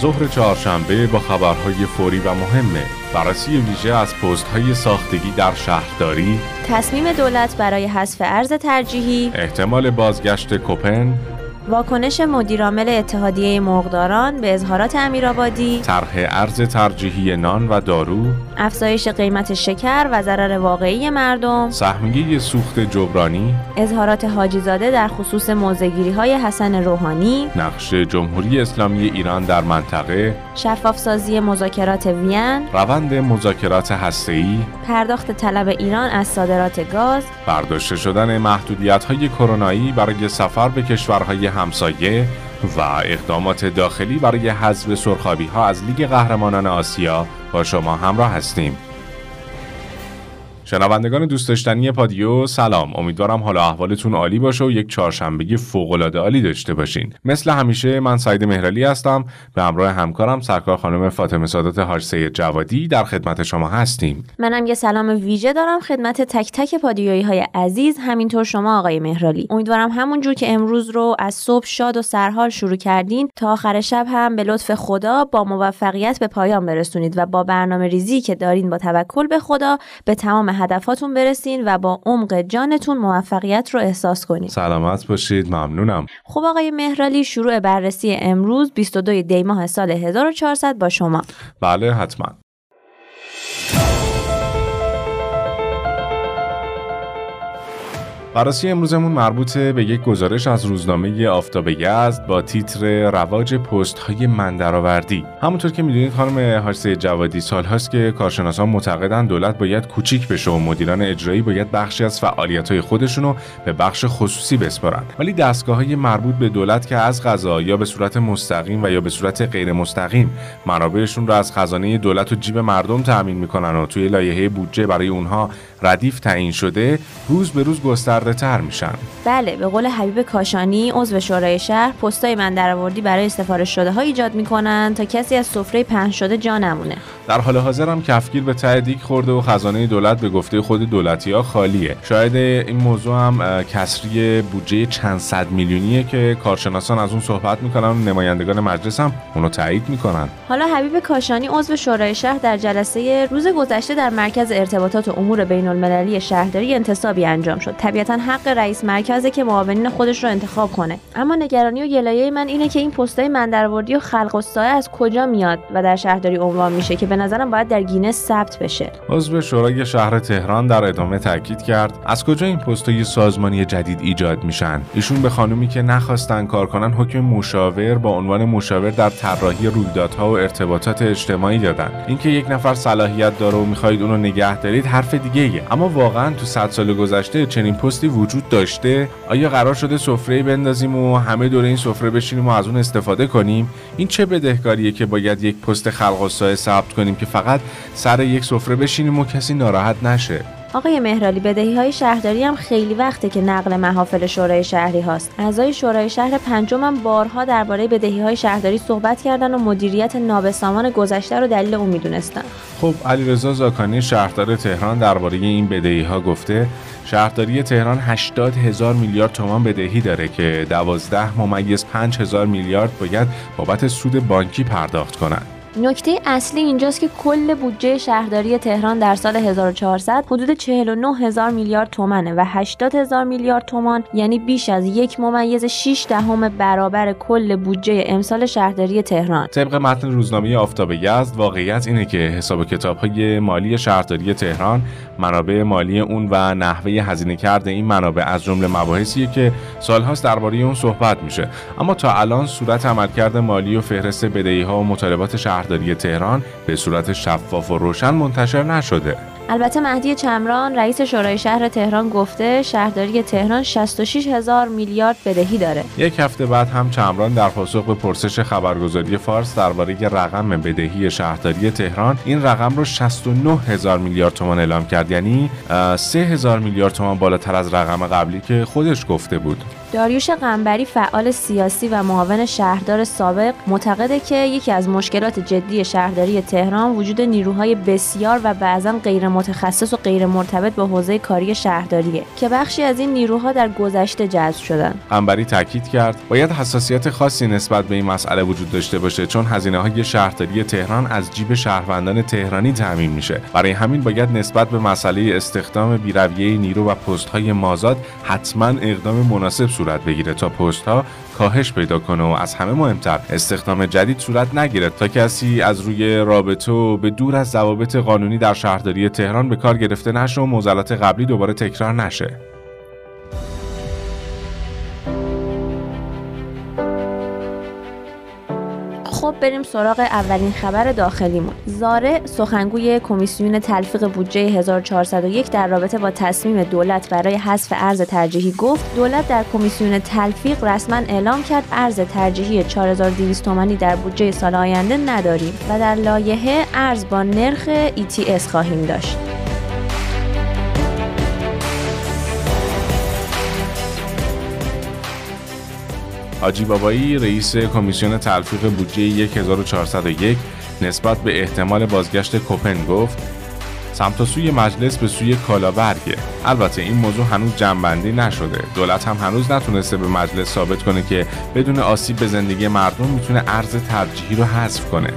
ظهر چهارشنبه با خبرهای فوری و مهمه. بررسی ویژه از پست های ساختگی در شهرداری. تصمیم دولت برای حذف ارز ترجیحی. احتمال بازگشت کوپن. واکنش مدیرعامل اتحادیه مرغداران به اظهارات امیرآبادی طرح ارز ترجیحی نان و دارو افزایش قیمت شکر و ضرر واقعی مردم سهمیه سوخت جبرانی اظهارات حاجیزاده در خصوص موزگیری های حسن روحانی نقش جمهوری اسلامی ایران در منطقه شفافسازی مذاکرات وین روند مذاکرات هسته‌ای پرداخت طلب ایران از صادرات گاز برداشته شدن محدودیت های کرونایی برای سفر به کشورهای همسایه و اقدامات داخلی برای حذف سرخابی ها از لیگ قهرمانان آسیا با شما همراه هستیم. شنوندگان دوست داشتنی پادیو سلام. امیدوارم حال احوالتون عالی باشه و یک چهارشنبه فوق العاده عالی داشته باشین. مثل همیشه من سعید مهرالی هستم. به همراه همکارم سرکار خانم فاطمه سادات سید جوادی در خدمت شما هستیم. منم یه سلام ویژه دارم خدمت تک تک پادیویی های عزیز همینطور شما آقای مهرالی. امیدوارم همونجور که امروز رو از صبح شاد و سرحال شروع کردین تا آخر شب هم به لطف خدا با موفقیت به پایان برسونید و با برنامه ریزی که دارین با توکل به خدا به تمام هدفاتون برسین و با عمق جانتون موفقیت رو احساس کنید سلامت باشید. ممنونم. خب آقای مهرالی شروع بررسی امروز 22 دی ماه سال 1400 با شما. بله حتما. بررسی امروزمون مربوط به یک گزارش از روزنامه آفتاب یزد با تیتر رواج پست های مندرآوردی همونطور که می‌دونید خانم حاجی جوادی سال هاست که کارشناسان معتقدن دولت باید کوچیک بشه و مدیران اجرایی باید بخشی از فعالیت های خودشون رو به بخش خصوصی بسپارن. ولی دستگاه های مربوط به دولت که از غذا یا به صورت مستقیم و یا به صورت غیر مستقیم منابعشون رو از خزانه دولت و جیب مردم تأمین می‌کنن و توی لایحه بودجه برای اونها ردیف تعیین شده روز به روز گسترده تر میشن. بله به قول حبیب کاشانی عضو شورای شهر پستای من درآوردی برای سفارش شده ها ایجاد می‌کنن تا کسی از سفره پهن شده جا نمونه. در حال حاضر هم کفگیر به ته دیک خورده و خزانه دولت به گفته خود دولتی ها خالیه. شاید این موضوع هم کسری بودجه چند صد میلیونیه که کارشناسان از اون صحبت می‌کنن و نمایندگان مجلس هم اونو تایید می‌کنن. حالا حبیب کاشانی عضو شورای شهر در جلسه روز گذشته در مرکز ارتباطات امور بین المللی شهرداری انتصابی انجام شد. طبیعتا حق رئیس مرکزه که معاونین خودش رو انتخاب کنه. اما نگرانی و گلایه من اینه که این پستای مندرآوردی و خلق الساعه از کجا میاد و در شهرداری عنوان میشه که به نظرم باید در گینس ثبت بشه. عضو شورای شهر تهران در ادامه تاکید کرد از کجا این پستای سازمانی جدید ایجاد میشن. ایشون به خانومی که نخواستن کار کنن حکم مشاور با عنوان مشاور در طراحی رویدادها و ارتباطات اجتماعی دادن. اینکه یک نفر صلاحیت داره و می‌خواهید اونو نگه دارید حرف دیگه ایه. اما واقعا تو صد سال گذشته چنین پستی وجود داشته؟ آیا قرار شده سفره بندازیم و همه دور این سفره بشینیم و از اون استفاده کنیم؟ این چه بدهکاریه که باید یک پست خلق و ثبت کنیم که فقط سر یک سفره بشینیم و کسی ناراحت نشه؟ آقای مهرالی بدهی های شهرداری هم خیلی وقته که نقل محافل شورای شهری هاست اعضای شورای شهر پنجم هم بارها درباره بدهی های شهرداری صحبت کردن و مدیریت نابسامان گذشته رو دلیل اون می‌دونستن خب علیرضا زاکانی شهردار تهران درباره این بدهی ها گفته شهرداری تهران 80 هزار میلیارد تومان بدهی داره که 12 ممیز 5 هزار میلیارد باید بابت سود بانکی پرداخت کنند. نکته اصلی اینجاست که کل بودجه شهرداری تهران در سال 1400 حدود 49 هزار میلیارد تومنه و 80 هزار میلیارد تومان یعنی بیش از یک ممیز 6 دهم برابر کل بودجه امسال شهرداری تهران. طبق متن روزنامه آفتاب یزد واقعیت اینه که حساب کتاب های مالی شهرداری تهران منابع مالی اون و نحوه هزینه کرده این منابع از جمله مباحثیه که سالهاست درباره اون صحبت میشه. اما تا الان صورت عملکرد مالی و فهرست بدهی ها و مطالبات شهرداری تهران به صورت شفاف و روشن منتشر نشده. البته مهدی چمران رئیس شورای شهر تهران گفته شهرداری تهران 66 هزار میلیارد بدهی داره. یک هفته بعد هم چمران در پاسخ به پرسش خبرگزاری فارس درباره رقم بدهی شهرداری تهران این رقم رو 69 هزار میلیارد تومان اعلام کرد. یعنی 3 هزار میلیارد تومان بالاتر از رقم قبلی که خودش گفته بود. داریوش قنبری فعال سیاسی و معاون شهردار سابق معتقده که یکی از مشکلات جدی شهرداری تهران وجود نیروهای بسیار و بعضا غیر متخصص و غیر مرتبط با حوزه کاری شهرداریه که بخشی از این نیروها در گذشته جذب شدن. قنبری تاکید کرد باید حساسیت خاصی نسبت به این مسئله وجود داشته باشه چون هزینه های شهرداری تهران از جیب شهروندان تهرانی تامین میشه. برای همین باید نسبت به مسئله استخدام بیرویه نیرو و پست های مازاد حتما اقدام مناسب صورت بگیره تا پست ها کاهش پیدا کنه و از همه مهمتر استخدام جدید صورت نگیره تا کسی از روی رابطه و به دور از ضوابط قانونی در شهرداری تهران به کار گرفته نشه و موزلات قبلی دوباره تکرار نشه. بریم سراغ اولین خبر داخلیمون. زاره سخنگوی کمیسیون تلفیق بودجه 1401 در رابطه با تصمیم دولت برای حذف ارز ترجیحی گفت دولت در کمیسیون تلفیق رسما اعلام کرد ارز ترجیحی 4200 تومانی در بودجه سال آینده نداریم و در لایحه ارز با نرخ ETS خواهیم داشت. حاجی بابایی رئیس کمیسیون تلفیق بودجه 1401 نسبت به احتمال بازگشت کوپن گفت سمت سوی مجلس به سوی کالاورگه البته این موضوع هنوز جنبندی نشده. دولت هم هنوز نتونسته به مجلس ثابت کنه که بدون آسیب به زندگی مردم می‌تونه ارز ترجیحی رو حذف کنه.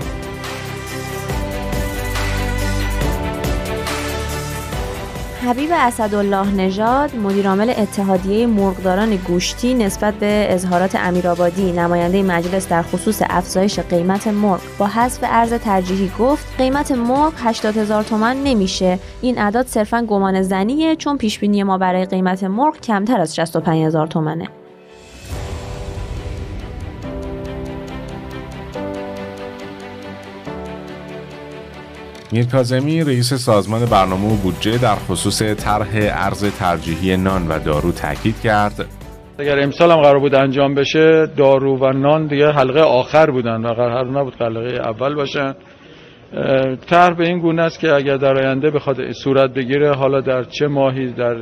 حبیب اسدالله نژاد مدیرعامل اتحادیه مرغداران گوشتی نسبت به اظهارات امیرآبادی نماینده مجلس در خصوص افزایش قیمت مرغ. با حذف ارز ترجیحی گفت قیمت مرغ 80 هزار تومن نمیشه. این اعداد صرفا گمان زنیه چون پیش بینی ما برای قیمت مرغ کمتر از 65 هزار تومنه. میر کازمی رئیس سازمان برنامه و بودجه در خصوص طرح ارز ترجیحی نان و دارو تاکید کرد. اگر امسال هم قرار بود انجام بشه دارو و نان دیگه حلقه آخر بودن و قرار نبود حلقه اول باشن طرح به این گونه است که اگر در آینده بخواد صورت بگیره حالا در چه ماهی در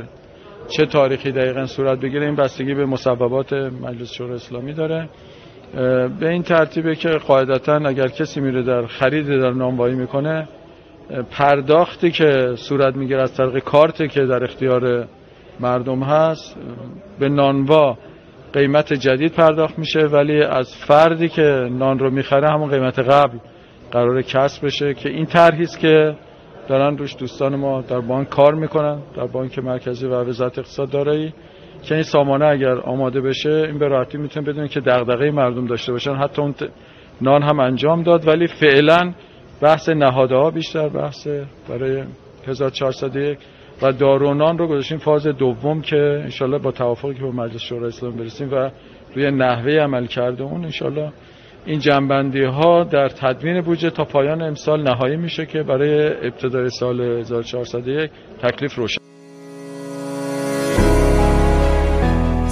چه تاریخی دقیقا صورت بگیره این بستگی به مصوبات مجلس شورای اسلامی داره. به این ترتیبه که قاعدتا اگر کسی میره در خرید در نانوایی می‌کنه پرداختی که صورت می‌گیره از طریق کارتی که در اختیار مردم هست به نانوا قیمت جدید پرداخت میشه ولی از فردی که نان رو می‌خره همون قیمت قبل قرار کسب بشه که این طرحی که دارن روش دوستان ما در بانک کار می‌کنن در بانک مرکزی و وزارت اقتصاد دارایی که این سامانه اگر آماده بشه این به راحتی می‌تونه بدون که دغدغه مردم داشته باشن. حتی اون نان هم انجام داد ولی فعلا بحث نهادها بیشتر بحث برای 1401 و دارونان رو گذاشتیم فاز دوم که انشالله با توافقی که با مجلس شورای اسلامی برسیم و روی نحوه عمل کرده اون انشالله این جنبندی ها در تدوین بودجه تا پایان امسال نهایی میشه که برای ابتدای سال 1401 تکلیف روشن.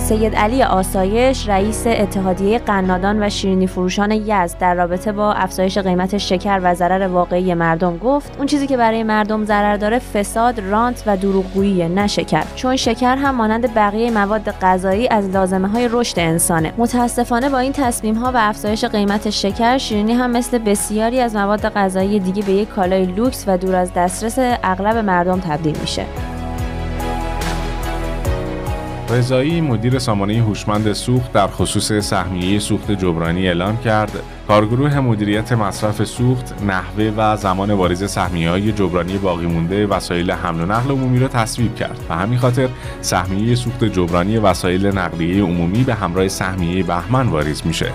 سید علی آسایش رئیس اتحادیه قنادان و شیرینی فروشان یزد در رابطه با افزایش قیمت شکر و ضرر واقعی مردم گفت اون چیزی که برای مردم ضرر داره فساد رانت و دروغگویی نه شکر. چون شکر هم مانند بقیه مواد غذایی از لازمه های رشد انسانه. متاسفانه با این تصمیم ها و افزایش قیمت شکر شیرینی هم مثل بسیاری از مواد غذایی دیگه به یک کالای لوکس و دور از دسترس اغلب مردم تبدیل میشه. رضایی مدیر سامانه هوشمند سوخت در خصوص سهمیه سوخت جبرانی اعلام کرد. کارگروه مدیریت مصرف سوخت نحوه و زمان واریز سهمیه های جبرانی باقی مونده وسایل حمل و نقل عمومی را تصویب کرد. و همین خاطر سهمیه سوخت جبرانی وسایل نقلیه عمومی به همراه سهمیه بهمن واریز میشه.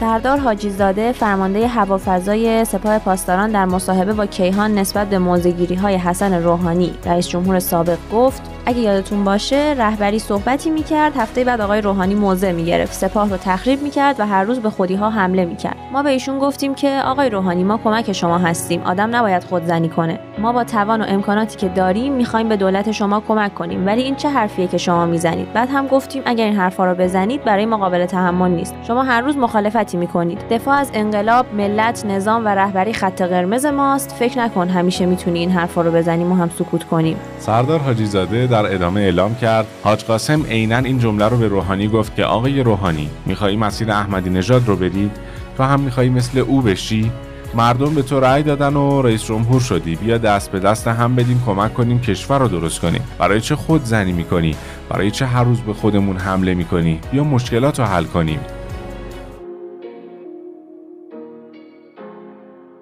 سردار حاجی زاده فرمانده هوافضای سپاه پاسداران در مصاحبه با کیهان نسبت به موزگیری های حسن روحانی. رئیس جمهور سابق گفت اگه یادتون باشه رهبری صحبتی می‌کرد. هفته بعد آقای روحانی موضع می‌گرفت. سپاه رو تخریب می‌کرد و هر روز به خودی ها حمله می‌کرد. ما به ایشون گفتیم که آقای روحانی ما کمک شما هستیم. آدم نباید خودزنی کنه. ما با توان و امکاناتی که داریم می‌خوایم به دولت شما کمک کنیم. ولی این چه حرفیه که شما می‌زنید؟ بعد هم گفتیم اگر این حرفا رو بزنید برای مقابل تحمل نیست. شما هر روز مخالفتی می‌کنید. دفاع از انقلاب ملت نظام و رهبری خط قرمز ماست. فکر نکن همیشه می‌تونی این حرفا رو بزنیم و هم سکوت کنیم. سردار حاجی زاده در ادامه اعلام کرد حاج قاسم عینا این جمله رو به روحانی گفت که آقای روحانی میخوایی مسیر احمدی نژاد رو برید تو هم میخوایی مثل او بشی؟ مردم به تو رأی دادن و رئیس جمهور شدی. بیا دست به دست هم بدیم کمک کنیم کشور رو درست کنیم. برای چه خود زنی می‌کنی؟ برای چه هر روز به خودمون حمله می‌کنی؟ بیا مشکلات رو حل کنیم؟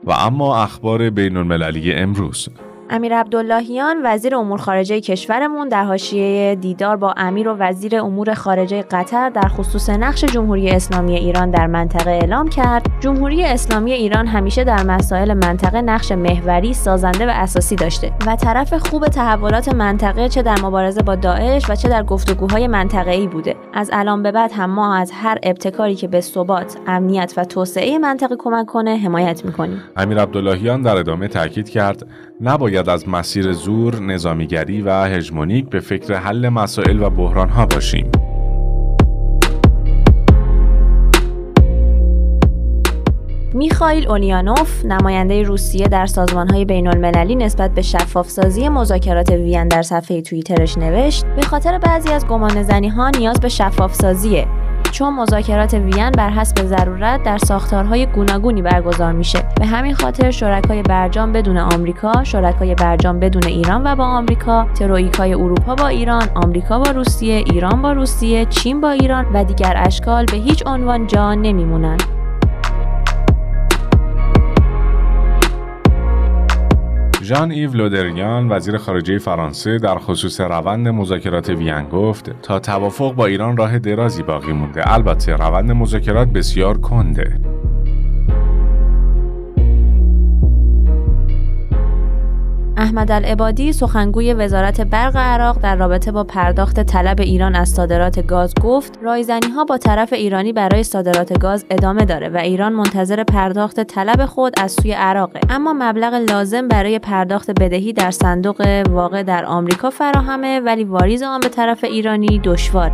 و اما اخبار بین المللی امروز. امیر عبداللهیان وزیر امور خارجه کشورمون در حاشیه دیدار با امیر و وزیر امور خارجه قطر در خصوص نقش جمهوری اسلامی ایران در منطقه اعلام کرد. جمهوری اسلامی ایران همیشه در مسائل منطقه نقش محوری سازنده و اساسی داشته و طرف خوب تحولات منطقه چه در مبارزه با داعش و چه در گفتگوهای منطقه‌ای بوده. از الان به بعد هم ما از هر ابتکاری که به ثبات امنیت و توسعه منطقه کمک کنه حمایت می‌کنیم. امیر عبداللهیان در ادامه تاکید کرد نباید از مسیر زور، نظامیگری و هژمونیک به فکر حل مسائل و بحرانها باشیم. میخائیل اونیانوف نماینده روسیه در سازمانهای بین المللی نسبت به شفافسازی مذاکرات وین در صفحه توییترش نوشت به خاطر بعضی از گمان ها نیاز به شفافسازیه چون مذاکرات وین بر حسب ضرورت در ساختارهای گوناگونی برگزار میشه. به همین خاطر شرکای برجام بدون آمریکا شرکای برجام بدون ایران و با آمریکا ترویکای اروپا با ایران آمریکا با روسیه ایران با روسیه چین با ایران و دیگر اشکال به هیچ عنوان جا نمیمونن. ژان ایو لودریان وزیر خارجه فرانسه در خصوص روند مذاکرات وین گفت تا توافق با ایران راه درازی باقی مونده. البته روند مذاکرات بسیار کنده. احمد العبادی سخنگوی وزارت برق عراق در رابطه با پرداخت طلب ایران از صادرات گاز گفت رایزنی ها با طرف ایرانی برای صادرات گاز ادامه داره و ایران منتظر پرداخت طلب خود از سوی عراقه. اما مبلغ لازم برای پرداخت بدهی در صندوق واقع در آمریکا فراهمه ولی واریز آن به طرف ایرانی دشوار.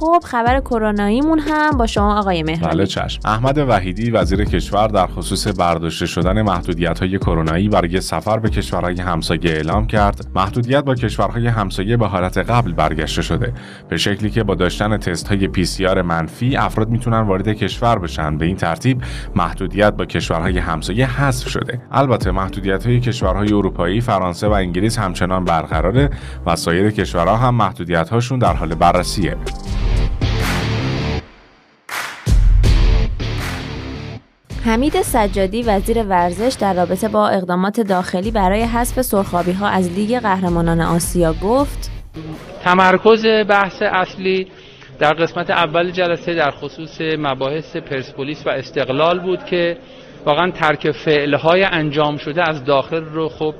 خب خبر کروناییمون هم با شما آقای مهرانی. بله چشم. احمد وحیدی وزیر کشور در خصوص برداشته شدن محدودیت های کرونایی برای سفر به کشورهای همسایه اعلام کرد. محدودیت با کشورهای همسایه به حالت قبل برگشته شده. به شکلی که با داشتن تست های پی سی آر منفی افراد می‌تونن وارد کشور بشن. به این ترتیب محدودیت با کشورهای همسایه حذف شده. البته محدودیت های کشورهای اروپایی فرانسه و انگلیس همچنان برقراره و سایر کشورها هم محدودیت هاشون در حال بررسیه. حمید سجادی وزیر ورزش در رابطه با اقدامات داخلی برای حذف سرخابی ها از لیگ قهرمانان آسیا گفت تمرکز بحث اصلی در قسمت اول جلسه در خصوص مباحث پرسپولیس و استقلال بود که واقعا ترک فعلهای انجام شده از داخل رو خب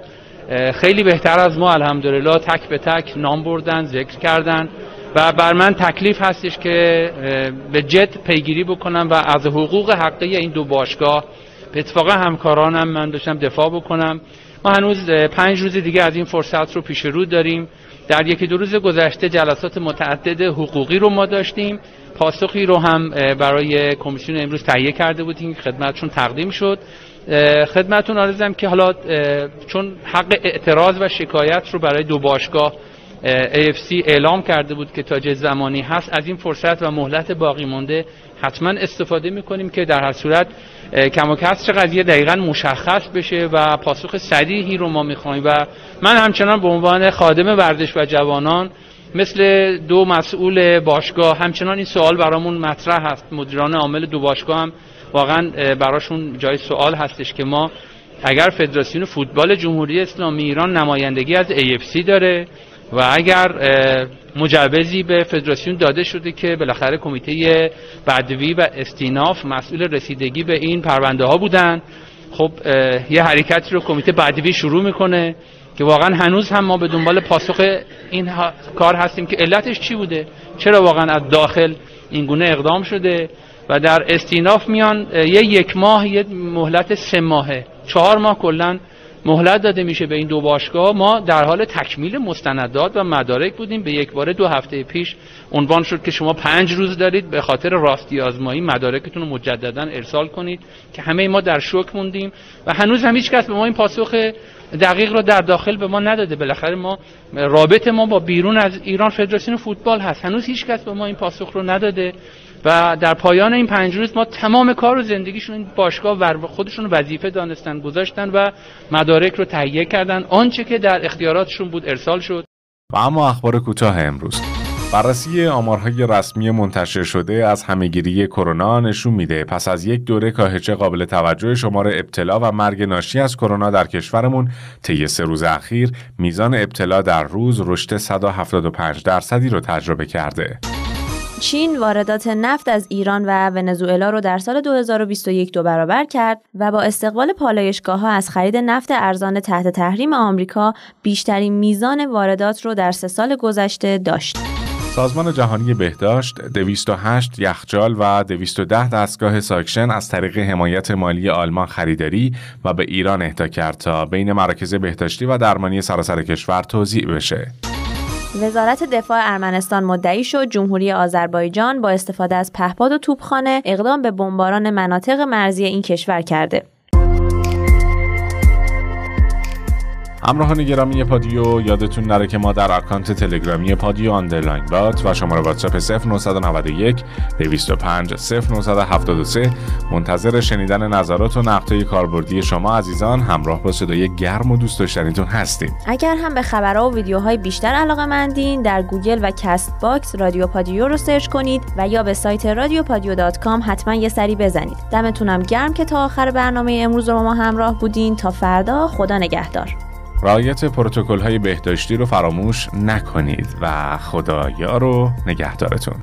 خیلی بهتر از ما الحمدلله تک به تک نام بردن ذکر کردن. و بر من تکلیف هستش که به جد پیگیری بکنم و از حقوق حقی این دو باشگاه به اتفاق همکارانم من داشتم دفاع بکنم. ما هنوز پنج روز دیگه از این فرصت رو پیش رو داریم. در یکی دو روز گذشته جلسات متعدد حقوقی رو ما داشتیم. پاسخی رو هم برای کمیسیون امروز تهیه کرده بودیم خدمتشون تقدیم شد. خدمتون آرزم که حالا چون حق اعتراض و شکایت رو برای دو باشگاه AFC اعلام کرده بود که تا چه زمانی هست از این فرصت و مهلت باقی مونده حتما استفاده می‌کنیم که در هر صورت کم و کسر قضیه دقیقا مشخص بشه و پاسخ صریحی رو ما می‌خوایم. و من همچنان به عنوان خادم ورزش و جوانان مثل دو مسئول باشگاه همچنان این سوال برامون مطرح هست. مدیران عامل دو باشگاه هم واقعا براشون جای سوال هستش که ما اگر فدراسیون فوتبال جمهوری اسلامی ایران نمایندگی از AFC داره و اگر مجوزی به فدراسیون داده شده که بالاخره کمیته بدوی و استیناف مسئول رسیدگی به این پرونده ها بودن خب یه حرکتی رو کمیته بدوی شروع می‌کنه که واقعا هنوز هم ما به دنبال پاسخ این کار هستیم که علتش چی بوده؟ چرا واقعا از داخل این گونه اقدام شده؟ و در استیناف میان یه یک ماه یه مهلت سه ماهه. چهار ماه کلا مهلت داده میشه به این دو باشگاه. ما در حال تکمیل مستندات و مدارک بودیم. به یک باره دو هفته پیش عنوان شد که شما پنج روز دارید به خاطر راستی آزمایی مدارکتون رو مجددا ارسال کنید که همه ما در شوک موندیم و هنوز هم هیچ کس به ما این پاسخ دقیق رو در داخل به ما نداده. بالاخره ما رابطه ما با بیرون از ایران فدراسیون فوتبال هست. هنوز هیچ کس به ما این پاسخ رو نداده. و در پایان این پنج روز ما تمام کار و زندگیشون این باشگاه و خودشون وظیفه دانستن گذاشتن و مدارک رو تهیه کردن. آنچه که در اختیاراتشون بود ارسال شد. و اما اخبار کوتاه امروز. بررسی آمارهای رسمی منتشر شده از همهگیری کرونا نشون میده. پس از یک دوره کاهش قابل توجه شمار ابتلا و مرگ ناشی از کرونا در کشورمون طی سه روز اخیر میزان ابتلا در روز رشد 175 درصدی رو تجربه کرده. چین واردات نفت از ایران و ونزوئلا رو در سال 2021 دو برابر کرد و با استقبال پالایشگاه ها از خرید نفت ارزان تحت تحریم آمریکا بیشترین میزان واردات رو در سه سال گذشته داشت. سازمان جهانی بهداشت 208 یخچال و 210 دستگاه ساکشن از طریق حمایت مالی آلمان خریداری و به ایران اهدا کرد تا بین مراکز بهداشتی و درمانی سراسر کشور توزیع بشه. وزارت دفاع ارمنستان مدعی شد جمهوری آذربایجان با استفاده از پهپاد و توپخانه اقدام به بمباران مناطق مرزی این کشور کرده. همراهان گرامی پادیو یادتون نره که ما در account تلگرامی پادیو underline bot و شماره واتساپ 0991 205 0973 منتظر شنیدن نظرات و نکات کاربردی شما عزیزان همراه با صدای گرم و دوست داشتنیتون هستیم. اگر هم به خبرها و ویدیوهای بیشتر علاقه مندین در گوگل و Castbox رادیو پادیو رو search کنید و یا به سایت رادیو پادیو dot com حتما یه سری بزنید. دمتونم گرم که تا آخر برنامه امروز رو با ما همراه بودین. تا فردا خدا نگهدار. رعایت پروتکل های بهداشتی رو فراموش نکنید و خدا یار و نگهدارتون.